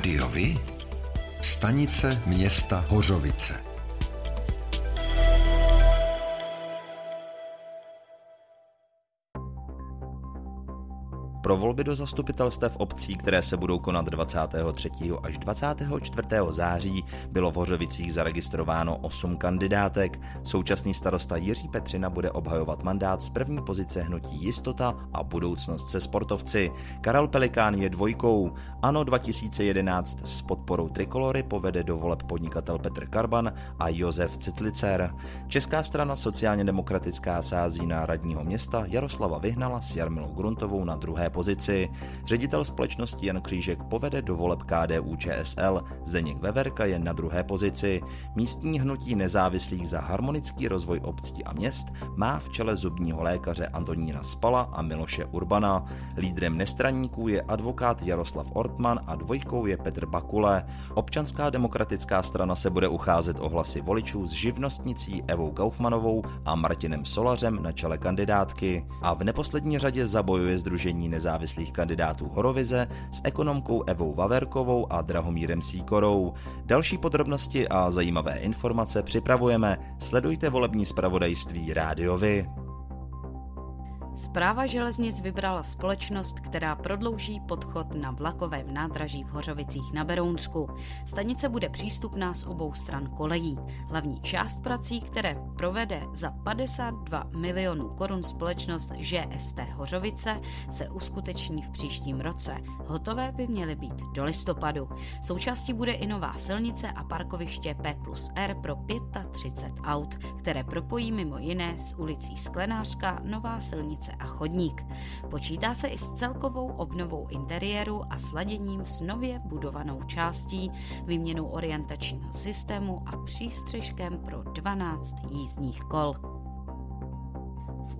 Rádiovi? Stanice města Hořovice. Pro volby do zastupitelstev obcí, které se budou konat 23. až 24. září, bylo v Hořovicích zaregistrováno 8 kandidátek. Současný starosta Jiří Petřina bude obhajovat mandát z první pozice hnutí Jistota a budoucnost se sportovci. Karel Pelikán je dvojkou. Ano 2011 s podporou Trikolory povede do voleb podnikatel Petr Karban a Josef Citlicer. Česká strana sociálně demokratická sází na radního města Jaroslava Vyhnala s Jarmilou Gruntovou na druhé pozici. Ředitel společnosti Jan Křížek povede do voleb KDU ČSL, Zdeněk Veverka je na druhé pozici. Místní hnutí nezávislých za harmonický rozvoj obcí a měst má v čele zubního lékaře Antonína Spala a Miloše Urbana. Lídrem nestraníků je advokát Jaroslav Ortman a dvojkou je Petr Bakule. Občanská demokratická strana se bude ucházet o hlasy voličů s živnostnicí Evou Kaufmanovou a Martinem Solařem na čele kandidátky. A v neposlední řadě zabojuje Združení nezávislých kandidátů Horovize s ekonomkou Evou Vaverkovou a Drahomírem Síkorou. Další podrobnosti a zajímavé informace připravujeme. Sledujte volební zpravodajství Rádiovi. Zpráva železnic vybrala společnost, která prodlouží podchod na vlakovém nádraží v Hořovicích na Berounsku. Stanice bude přístupná z obou stran kolejí. Hlavní část prací, které provede za 52 milionů korun společnost ŽST Hořovice, se uskuteční v příštím roce. Hotové by měly být do listopadu. Součástí bude i nová silnice a parkoviště P plus R pro 35 aut, které propojí mimo jiné s ulicí Sklenářka nová silnice silnice a chodník. Počítá se i s celkovou obnovou interiéru a sladěním s nově budovanou částí, výměnou orientačního systému a přístřežkem pro 12 jízdních kol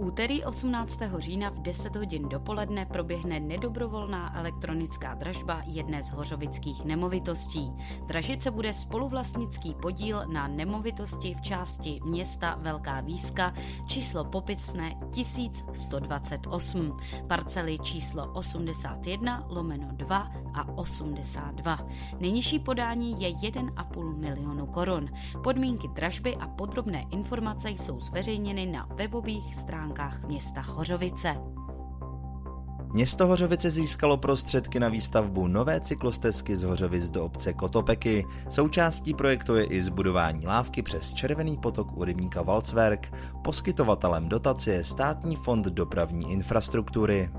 úterý 18. října v 10 hodin dopoledne proběhne nedobrovolná elektronická dražba jedné z hořovických nemovitostí. Dražice bude spoluvlastnický podíl na nemovitosti v části města Velká Výska, číslo popisné 1128, parcely číslo 81 lomeno 2 a 82. Nejnižší podání je 1,5 milionu korun. Podmínky dražby a podrobné informace jsou zveřejněny na webových stránkách stránkách města Hořovice. Město Hořovice získalo prostředky na výstavbu nové cyklostezky z Hořovic do obce Kotopeky. Součástí projektu je i zbudování lávky přes Červený potok u rybníka Valcverk. Poskytovatelem dotace je Státní fond dopravní infrastruktury.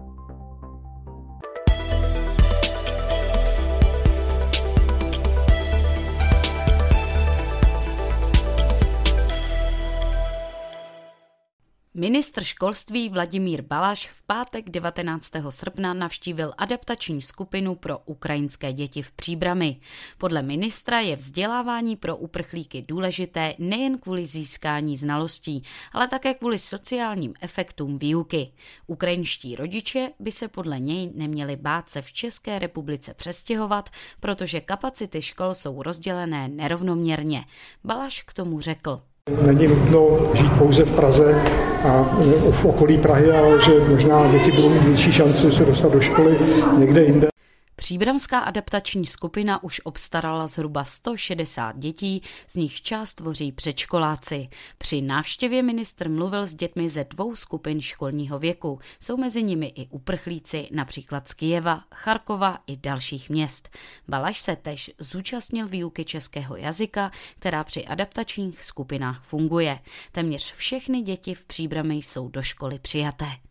Ministr školství Vladimír Balaš v pátek 19. srpna navštívil adaptační skupinu pro ukrajinské děti v Příbrami. Podle ministra je vzdělávání pro uprchlíky důležité nejen kvůli získání znalostí, ale také kvůli sociálním efektům výuky. Ukrajinští rodiče by se podle něj neměli bát se v České republice přestěhovat, protože kapacity škol jsou rozdělené nerovnoměrně. Balaš k tomu řekl. Není nutno žít pouze v Praze a v okolí Prahy, ale že možná děti budou mít větší šanci se dostat do školy někde jinde. Příbramská adaptační skupina už obstarala zhruba 160 dětí, z nich část tvoří předškoláci. Při návštěvě ministr mluvil s dětmi ze dvou skupin školního věku. Jsou mezi nimi i uprchlíci, například z Kijeva, Charkova i dalších měst. Balaš se tež zúčastnil výuky českého jazyka, která při adaptačních skupinách funguje. Téměř všechny děti v Příbrami jsou do školy přijaté.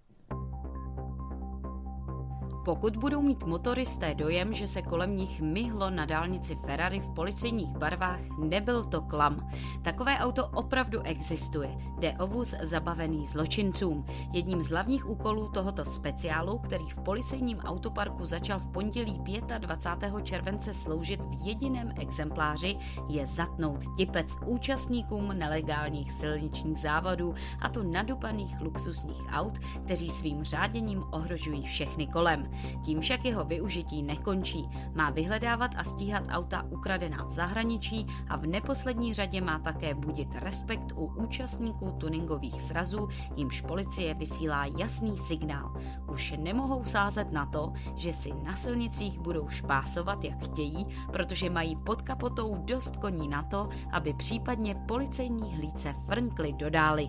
Pokud budou mít motoristé dojem, že se kolem nich myhlo na dálnici Ferrari v policejních barvách, nebyl to klam. Takové auto opravdu existuje. Jde o vůz zabavený zločincům. Jedním z hlavních úkolů tohoto speciálu, který v policejním autoparku začal v pondělí 25. července sloužit v jediném exempláři, je zatnout tipec účastníkům nelegálních silničních závodů, a to nadupaných luxusních aut, kteří svým řáděním ohrožují všechny kolem. Tím však jeho využití nekončí. Má vyhledávat a stíhat auta ukradená v zahraničí a v neposlední řadě má také budit respekt u účastníků tuningových srazů, jimž policie vysílá jasný signál. Už nemohou sázet na to, že si na silnicích budou špásovat, jak chtějí, protože mají pod kapotou dost koní na to, aby případně policejní hlídce frnkly dodály.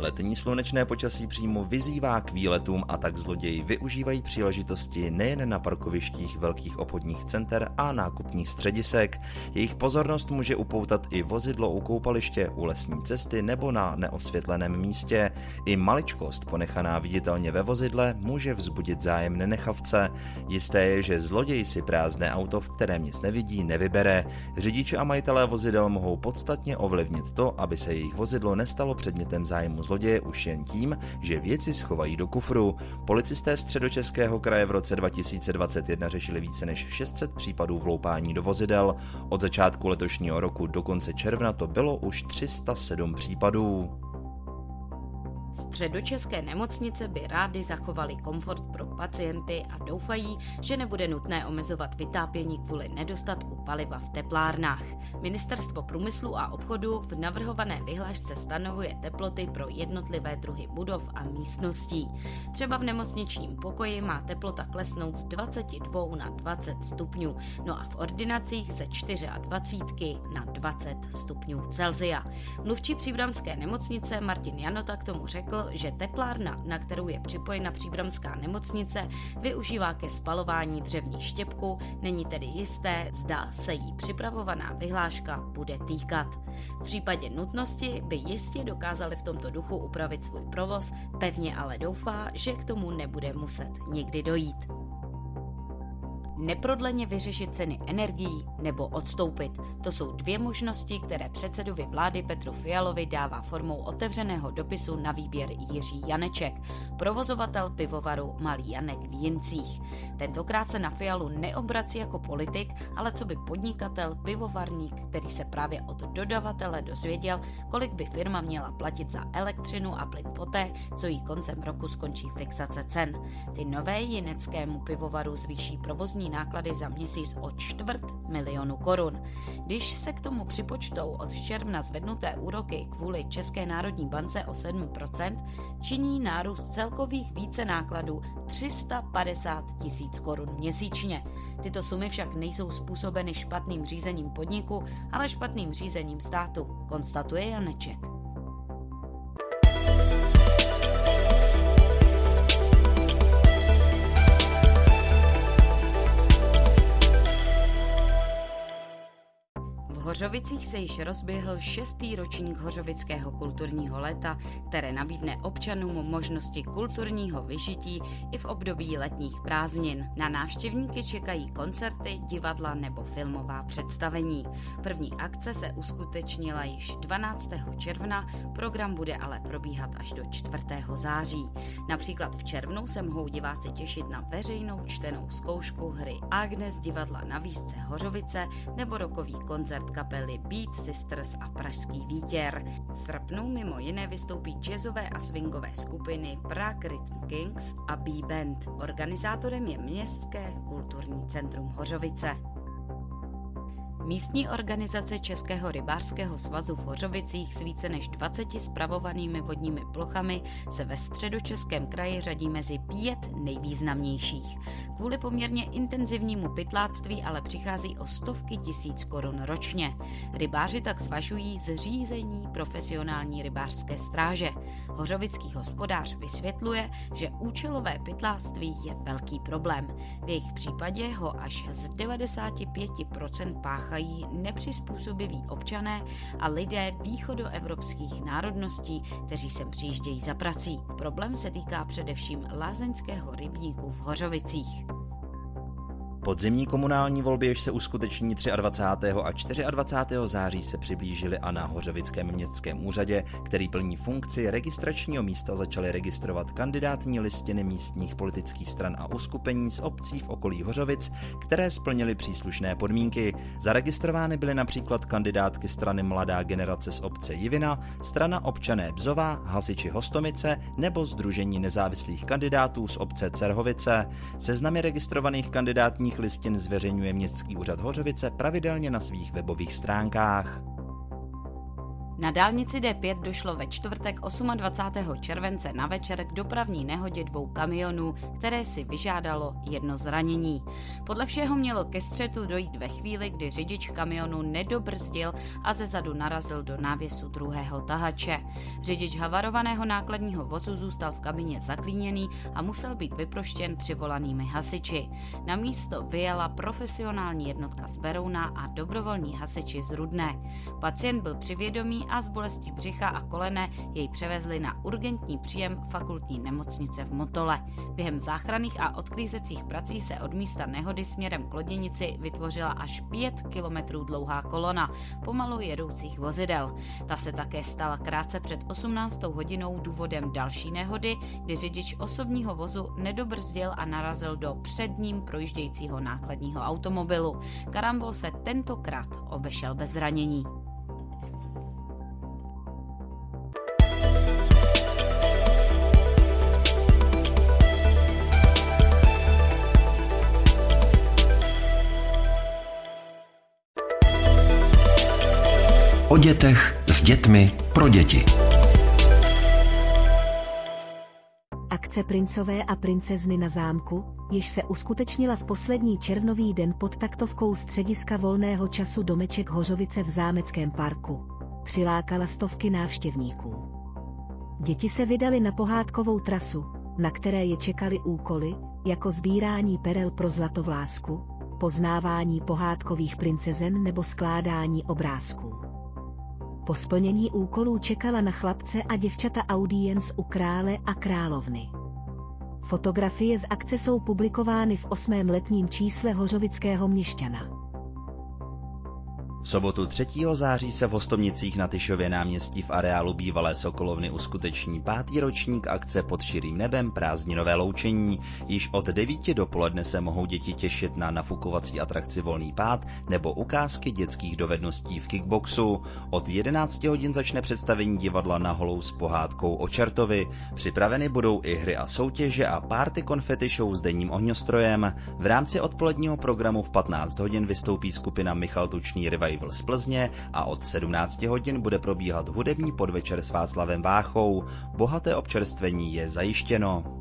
Letní slunečné počasí přímo vyzývá k výletům a tak zloději využívají příležitosti nejen na parkovištích velkých obchodních center a nákupních středisek. Jejich pozornost může upoutat i vozidlo u koupaliště, u lesní cesty nebo na neosvětleném místě. I maličkost ponechaná viditelně ve vozidle může vzbudit zájem nenechavce. Jisté je, že zloděj si prázdné auto, v kterém nic nevidí, nevybere. Řidiči a majitelé vozidel mohou podstatně ovlivnit to, aby se jejich vozidlo nestalo předmětem zájmu zloděje už jen tím, že věci schovají do kufru. Policisté středočeského kraje v roce 2021 řešili více než 600 případů vloupání do vozidel. Od začátku letošního roku do konce června to bylo už 307 případů. Středočeské nemocnice by rády zachovali komfort pro pacienty a doufají, že nebude nutné omezovat vytápění kvůli nedostatku paliva v teplárnách. Ministerstvo průmyslu a obchodu v navrhované vyhlášce stanovuje teploty pro jednotlivé druhy budov a místností. Třeba v nemocničním pokoji má teplota klesnout z 22 na 20 stupňů, no a v ordinacích ze 24 na 20 stupňů Celzia. Mluvčí příbramské nemocnice Martin Janota k tomu řekl, řekl, že teplárna, na kterou je připojena příbramská nemocnice, využívá ke spalování dřevní štěpku, není tedy jisté, zda se jí připravovaná vyhláška bude týkat. V případě nutnosti by jistě dokázali v tomto duchu upravit svůj provoz, pevně ale doufá, že k tomu nebude muset nikdy dojít neprodleně vyřešit ceny energií nebo odstoupit. To jsou dvě možnosti, které předsedovi vlády Petru Fialovi dává formou otevřeného dopisu na výběr Jiří Janeček, provozovatel pivovaru Malý Janek v Jincích. Tentokrát se na Fialu neobrací jako politik, ale co by podnikatel, pivovarník, který se právě od dodavatele dozvěděl, kolik by firma měla platit za elektřinu a plyn poté, co jí koncem roku skončí fixace cen. Ty nové jineckému pivovaru zvýší provozní náklady za měsíc o čtvrt milionu korun. Když se k tomu připočtou od června zvednuté úroky kvůli České národní bance o 7%, činí nárůst celkových více nákladů 350 tisíc korun měsíčně. Tyto sumy však nejsou způsobeny špatným řízením podniku, ale špatným řízením státu, konstatuje Janeček. Hořovicích se již rozběhl šestý ročník Hořovického kulturního léta, které nabídne občanům možnosti kulturního vyžití i v období letních prázdnin. Na návštěvníky čekají koncerty, divadla nebo filmová představení. První akce se uskutečnila již 12. června, program bude ale probíhat až do 4. září. Například v červnu se mohou diváci těšit na veřejnou čtenou zkoušku hry Agnes divadla na výzce Hořovice nebo rokový koncert kapely Beat Sisters a Pražský vítěr. V srpnu mimo jiné vystoupí jazzové a swingové skupiny Prague Rhythm Kings a B-Band. Organizátorem je Městské kulturní centrum Hořovice. Místní organizace Českého rybářského svazu v Hořovicích s více než 20 spravovanými vodními plochami se ve středočeském kraji řadí mezi pět nejvýznamnějších. Kvůli poměrně intenzivnímu pytláctví ale přichází o stovky tisíc korun ročně. Rybáři tak zvažují zřízení profesionální rybářské stráže. Hořovický hospodář vysvětluje, že účelové pytláctví je velký problém. V jejich případě ho až z 95% páchají nepřizpůsobiví občané a lidé východoevropských národností, kteří sem přijíždějí za prací. Problém se týká především lázeňského rybníku v Hořovicích. Podzimní komunální volby, jež se uskuteční 23. a 24. září, se přiblížily a na Hořovickém městském úřadě, který plní funkci registračního místa, začaly registrovat kandidátní listiny místních politických stran a uskupení z obcí v okolí Hořovic, které splnily příslušné podmínky. Zaregistrovány byly například kandidátky strany Mladá generace z obce Jivina, strana občané Bzova, hasiči Hostomice nebo Združení nezávislých kandidátů z obce Cerhovice. Seznamy registrovaných kandidátních listin zveřejňuje Městský úřad Hořovice pravidelně na svých webových stránkách. Na dálnici D5 došlo ve čtvrtek 28. července na večer k dopravní nehodě dvou kamionů, které si vyžádalo jedno zranění. Podle všeho mělo ke střetu dojít ve chvíli, kdy řidič kamionu nedobrzdil a ze zadu narazil do návěsu druhého tahače. Řidič havarovaného nákladního vozu zůstal v kabině zaklíněný a musel být vyproštěn přivolanými hasiči. Na místo vyjela profesionální jednotka z Berouna a dobrovolní hasiči z Rudné. Pacient byl při vědomí a z bolestí břicha a kolene jej převezli na urgentní příjem fakultní nemocnice v Motole. Během záchranných a odklízecích prací se od místa nehody směrem k loděnici vytvořila až 5 kilometrů dlouhá kolona pomalu jedoucích vozidel. Ta se také stala krátce před 18 hodinou důvodem další nehody, kdy řidič osobního vozu nedobrzdil a narazil do předním projíždějícího nákladního automobilu. Karambol se tentokrát obešel bez zranění. O dětech s dětmi pro děti. Akce Princové a princezny na zámku, jež se uskutečnila v poslední červnový den pod taktovkou střediska volného času Domeček Hořovice v Zámeckém parku, přilákala stovky návštěvníků. Děti se vydali na pohádkovou trasu, na které je čekali úkoly, jako sbírání perel pro zlatovlásku, poznávání pohádkových princezen nebo skládání obrázků. Po splnění úkolů čekala na chlapce a děvčata audience u krále a královny. Fotografie z akce jsou publikovány v osmém letním čísle Hořovického měšťana. V sobotu 3. září se v Hostomnicích na Tyšově náměstí v areálu bývalé Sokolovny uskuteční pátý ročník akce pod širým nebem prázdninové loučení. Již od 9 dopoledne se mohou děti těšit na nafukovací atrakci Volný pád nebo ukázky dětských dovedností v kickboxu. Od 11 hodin začne představení divadla na holou s pohádkou o čertovi. Připraveny budou i hry a soutěže a párty konfety show s denním ohňostrojem. V rámci odpoledního programu v 15 hodin vystoupí skupina Michal Tučný Revival Revival z Plzně a od 17 hodin bude probíhat hudební podvečer s Václavem Váchou. Bohaté občerstvení je zajištěno.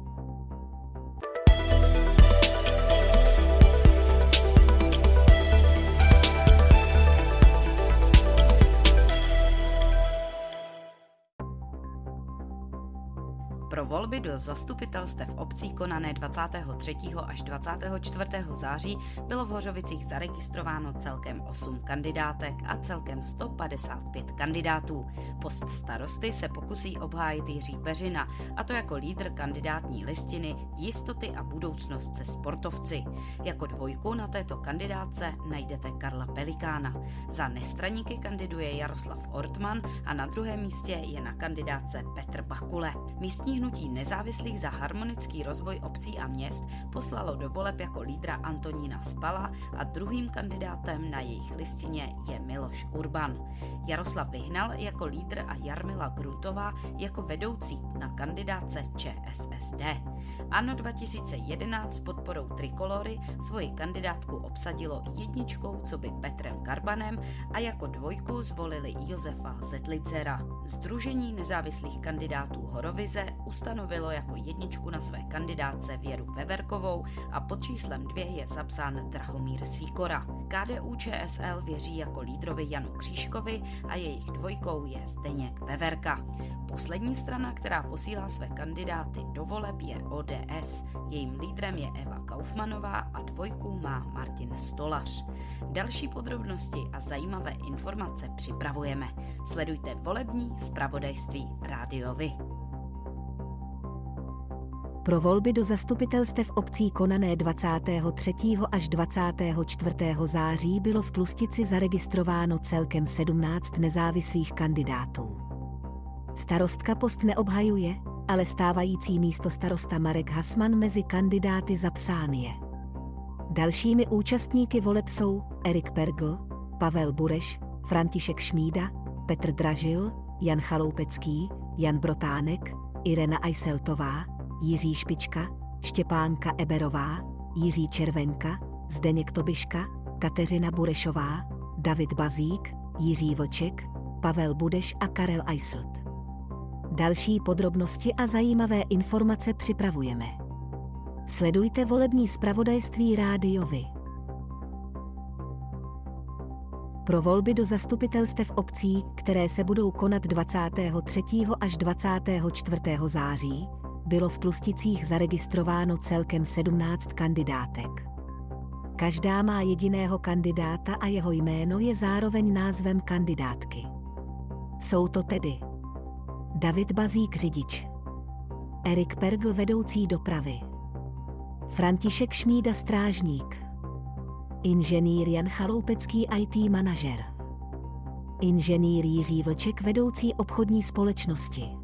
Volby do zastupitelstev obcí konané 23. až 24. září bylo v Hořovicích zaregistrováno celkem 8 kandidátek a celkem 155 kandidátů. Post starosty se pokusí obhájit Jiří Peřina, a to jako lídr kandidátní listiny Jistoty a budoucnost se sportovci. Jako dvojku na této kandidáce najdete Karla Pelikána. Za nestraníky kandiduje Jaroslav Ortman a na druhém místě je na kandidáce Petr Bakule. Místní hnutí nezávislých za harmonický rozvoj obcí a měst poslalo do voleb jako lídra Antonína Spala a druhým kandidátem na jejich listině je Miloš Urban. Jaroslav Vyhnal jako lídr a Jarmila Grutová jako vedoucí na kandidáce ČSSD. Ano 2011 s podporou Trikolory svoji kandidátku obsadilo jedničkou co by Petrem Karbanem a jako dvojku zvolili Josefa Zetlicera. Združení nezávislých kandidátů Horovize ustanovilo jako jedničku na své kandidáce Věru Veverkovou a pod číslem dvě je zapsán Drahomír Síkora. KDU ČSL věří jako lídrovi Janu Křížkovi a jejich dvojkou je Zdeněk Veverka. Poslední strana, která posílá své kandidáty do voleb je ODS. Jejím lídrem je Eva Kaufmanová a dvojku má Martin Stolař. Další podrobnosti a zajímavé informace připravujeme. Sledujte volební zpravodajství rádiovi. Pro volby do zastupitelstev obcí konané 23. až 24. září bylo v Tlustici zaregistrováno celkem 17 nezávislých kandidátů. Starostka post neobhajuje, ale stávající místo starosta Marek Hasman mezi kandidáty zapsán je. Dalšími účastníky voleb jsou Erik Pergl, Pavel Bureš, František Šmída, Petr Dražil, Jan Chaloupecký, Jan Brotánek, Irena Ajseltová, Jiří Špička, Štěpánka Eberová, Jiří Červenka, Zdeněk Tobiška, Kateřina Burešová, David Bazík, Jiří Vlček, Pavel Budeš a Karel Eiselt. Další podrobnosti a zajímavé informace připravujeme. Sledujte volební zpravodajství rádiovi. Pro volby do zastupitelstev obcí, které se budou konat 23. až 24. září, bylo v Tlusticích zaregistrováno celkem 17 kandidátek. Každá má jediného kandidáta a jeho jméno je zároveň názvem kandidátky. Jsou to tedy David Bazík řidič, Erik Pergl vedoucí dopravy, František Šmída strážník, inženýr Jan Chaloupecký IT manažer, inženýr Jiří Vlček vedoucí obchodní společnosti,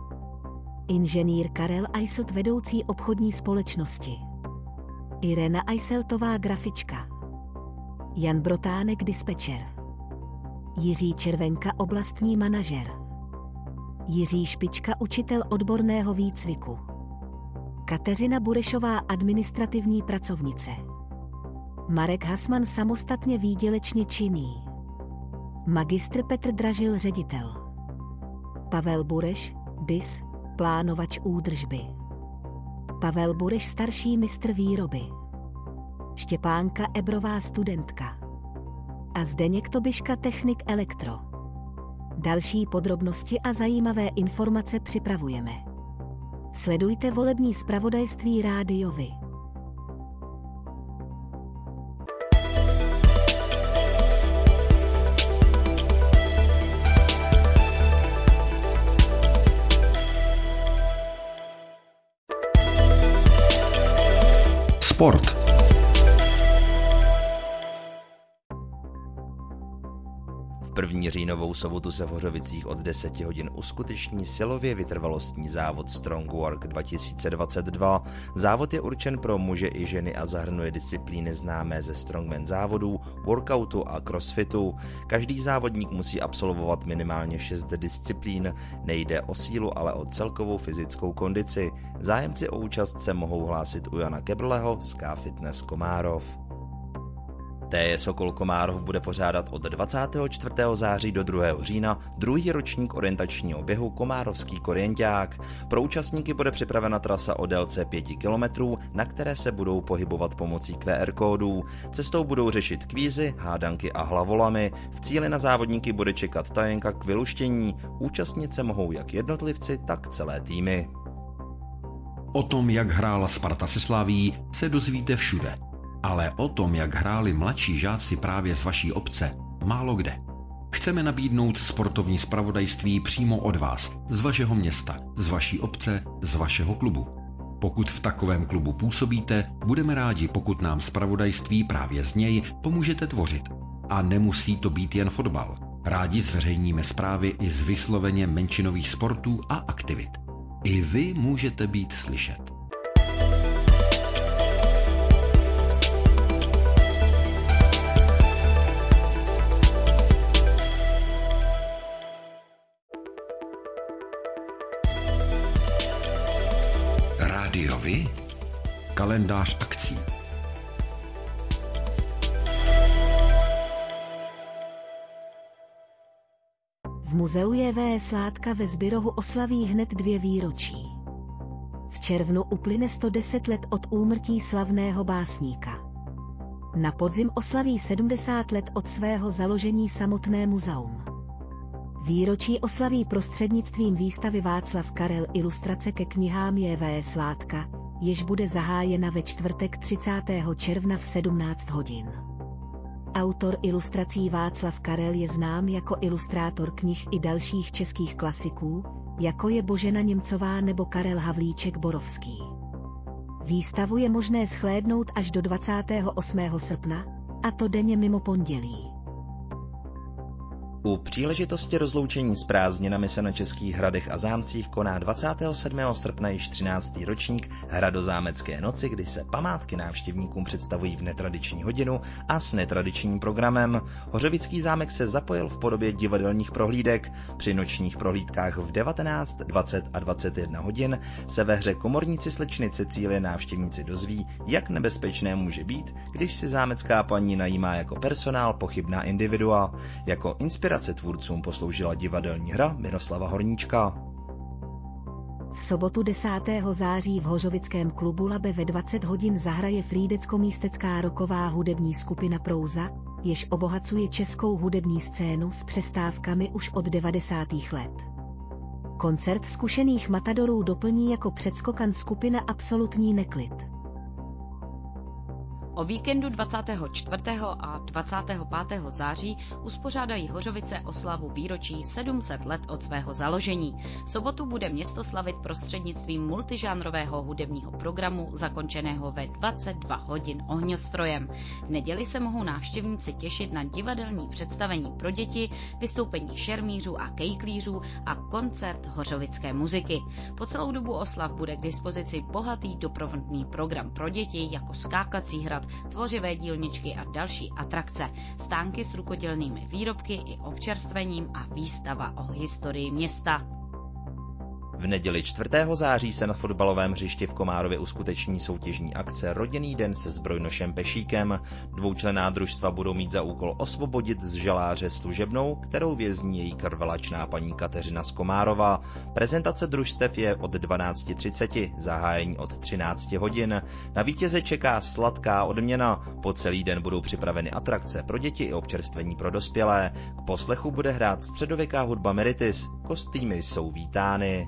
inženýr Karel Eiselt vedoucí obchodní společnosti, Irena Eiseltová grafička, Jan Brotánek dispečer, Jiří Červenka oblastní manažer, Jiří Špička učitel odborného výcviku. Kateřina Burešová administrativní pracovnice. Marek Hasman samostatně výdělečně činný. Magistr Petr Dražil ředitel. Pavel Bureš, DIS, plánovač údržby. Pavel Bureš starší mistr výroby. Štěpánka Ebrová studentka. A Zdeněk Tobiška technik elektro. Další podrobnosti a zajímavé informace připravujeme. Sledujte volební zpravodajství rádiovi. спорт. První říjnovou sobotu se v Hořovicích od 10 hodin uskuteční silově vytrvalostní závod Strong Work 2022. Závod je určen pro muže i ženy a zahrnuje disciplíny známé ze strongman závodů, workoutu a crossfitu. Každý závodník musí absolvovat minimálně 6 disciplín. Nejde o sílu, ale o celkovou fyzickou kondici. Zájemci o účast se mohou hlásit u Jana Kebrleho z K Fitness Komárov. TJ Sokol Komárov bude pořádat od 24. září do 2. října druhý ročník orientačního běhu Komárovský korienták. Pro účastníky bude připravena trasa o délce 5 km, na které se budou pohybovat pomocí QR kódů. Cestou budou řešit kvízy, hádanky a hlavolamy. V cíli na závodníky bude čekat tajenka k vyluštění. Účastnit se mohou jak jednotlivci, tak celé týmy. O tom, jak hrála Sparta se Slaví, se dozvíte všude ale o tom, jak hráli mladší žáci právě z vaší obce, málo kde. Chceme nabídnout sportovní spravodajství přímo od vás, z vašeho města, z vaší obce, z vašeho klubu. Pokud v takovém klubu působíte, budeme rádi, pokud nám spravodajství právě z něj pomůžete tvořit. A nemusí to být jen fotbal. Rádi zveřejníme zprávy i z vysloveně menšinových sportů a aktivit. I vy můžete být slyšet. Kalendář akcí. V muzeu JV Sládka ve Zbyrohu oslaví hned dvě výročí. V červnu uplyne 110 let od úmrtí slavného básníka. Na podzim oslaví 70 let od svého založení samotné muzeum. Výročí oslaví prostřednictvím výstavy Václav Karel ilustrace ke knihám J.V. Sládka, jež bude zahájena ve čtvrtek 30. června v 17 hodin. Autor ilustrací Václav Karel je znám jako ilustrátor knih i dalších českých klasiků, jako je Božena Němcová nebo Karel Havlíček Borovský. Výstavu je možné shlédnout až do 28. srpna, a to denně mimo pondělí. U příležitosti rozloučení s prázdninami se na Českých hradech a zámcích koná 27. srpna již 13. ročník Hradozámecké noci, kdy se památky návštěvníkům představují v netradiční hodinu a s netradičním programem. Hořovický zámek se zapojil v podobě divadelních prohlídek. Při nočních prohlídkách v 19, 20 a 21 hodin se ve hře komorníci slečny Cecílie návštěvníci dozví, jak nebezpečné může být, když si zámecká paní najímá jako personál pochybná individua. Jako inspirace inspirace tvůrcům posloužila divadelní hra Miroslava Horníčka. V sobotu 10. září v Hořovickém klubu Labe ve 20 hodin zahraje Frídecko-místecká roková hudební skupina Prouza, jež obohacuje českou hudební scénu s přestávkami už od 90. let. Koncert zkušených matadorů doplní jako předskokan skupina Absolutní neklid. O víkendu 24. a 25. září uspořádají Hořovice oslavu výročí 700 let od svého založení. V sobotu bude město slavit prostřednictvím multižánrového hudebního programu zakončeného ve 22 hodin ohňostrojem. V neděli se mohou návštěvníci těšit na divadelní představení pro děti, vystoupení šermířů a kejklířů a koncert hořovické muziky. Po celou dobu oslav bude k dispozici bohatý doprovodný program pro děti jako skákací hrad, tvořivé dílničky a další atrakce, stánky s rukodělnými výrobky i občerstvením a výstava o historii města. V neděli 4. září se na fotbalovém hřišti v Komárově uskuteční soutěžní akce Rodinný den se zbrojnošem Pešíkem. Dvoučlená družstva budou mít za úkol osvobodit z žaláře služebnou, kterou vězní její krvelačná paní Kateřina z Komárova. Prezentace družstev je od 12.30, zahájení od 13 hodin. Na vítěze čeká sladká odměna. Po celý den budou připraveny atrakce pro děti i občerstvení pro dospělé. K poslechu bude hrát středověká hudba Meritis. Kostýmy jsou vítány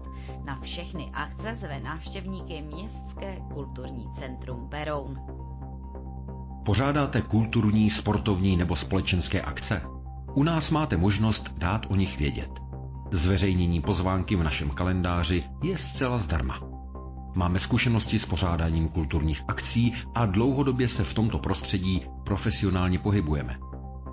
Na všechny akce zve návštěvníky Městské kulturní centrum Beroun. Pořádáte kulturní, sportovní nebo společenské akce? U nás máte možnost dát o nich vědět. Zveřejnění pozvánky v našem kalendáři je zcela zdarma. Máme zkušenosti s pořádáním kulturních akcí a dlouhodobě se v tomto prostředí profesionálně pohybujeme.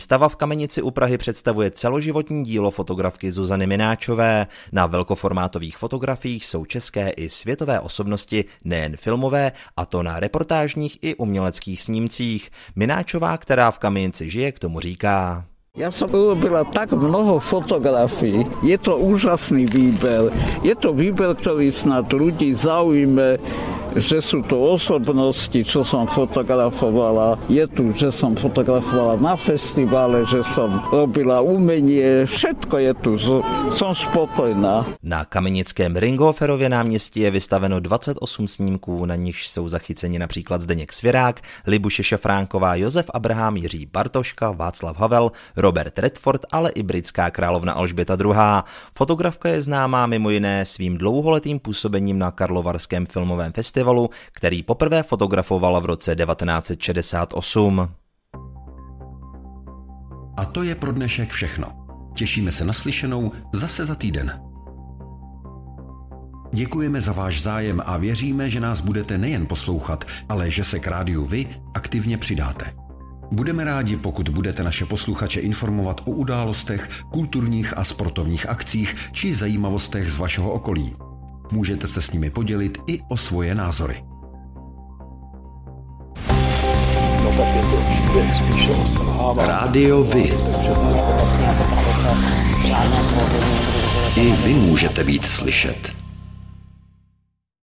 Výstava v Kamenici u Prahy představuje celoživotní dílo fotografky Zuzany Mináčové. Na velkoformátových fotografiích jsou české i světové osobnosti, nejen filmové, a to na reportážních i uměleckých snímcích. Mináčová, která v Kamenici žije, k tomu říká. Já jsem urobila tak mnoho fotografií, je to úžasný výběr. Je to výběr, který snad lidi zaujme že sú to osobnosti, čo som fotografovala. Je tu, že som fotografovala na festivale, že som robila umenie, všetko je tu, som spokojná. Na kamenickém Ringoferově náměstí je vystaveno 28 snímků, na nichž jsou zachyceni například Zdeněk Svěrák, Libuše Šafránková, Josef Abraham, Jiří Bartoška, Václav Havel, Robert Redford, ale i britská královna Alžběta II. Fotografka je známá mimo jiné svým dlouholetým působením na Karlovarském filmovém festivalu festivalu, který poprvé fotografovala v roce 1968. A to je pro dnešek všechno. Těšíme se na slyšenou zase za týden. Děkujeme za váš zájem a věříme, že nás budete nejen poslouchat, ale že se k rádiu vy aktivně přidáte. Budeme rádi, pokud budete naše posluchače informovat o událostech, kulturních a sportovních akcích či zajímavostech z vašeho okolí. Můžete se s nimi podělit i o svoje názory. No. Rádio Vy. I vy můžete být slyšet.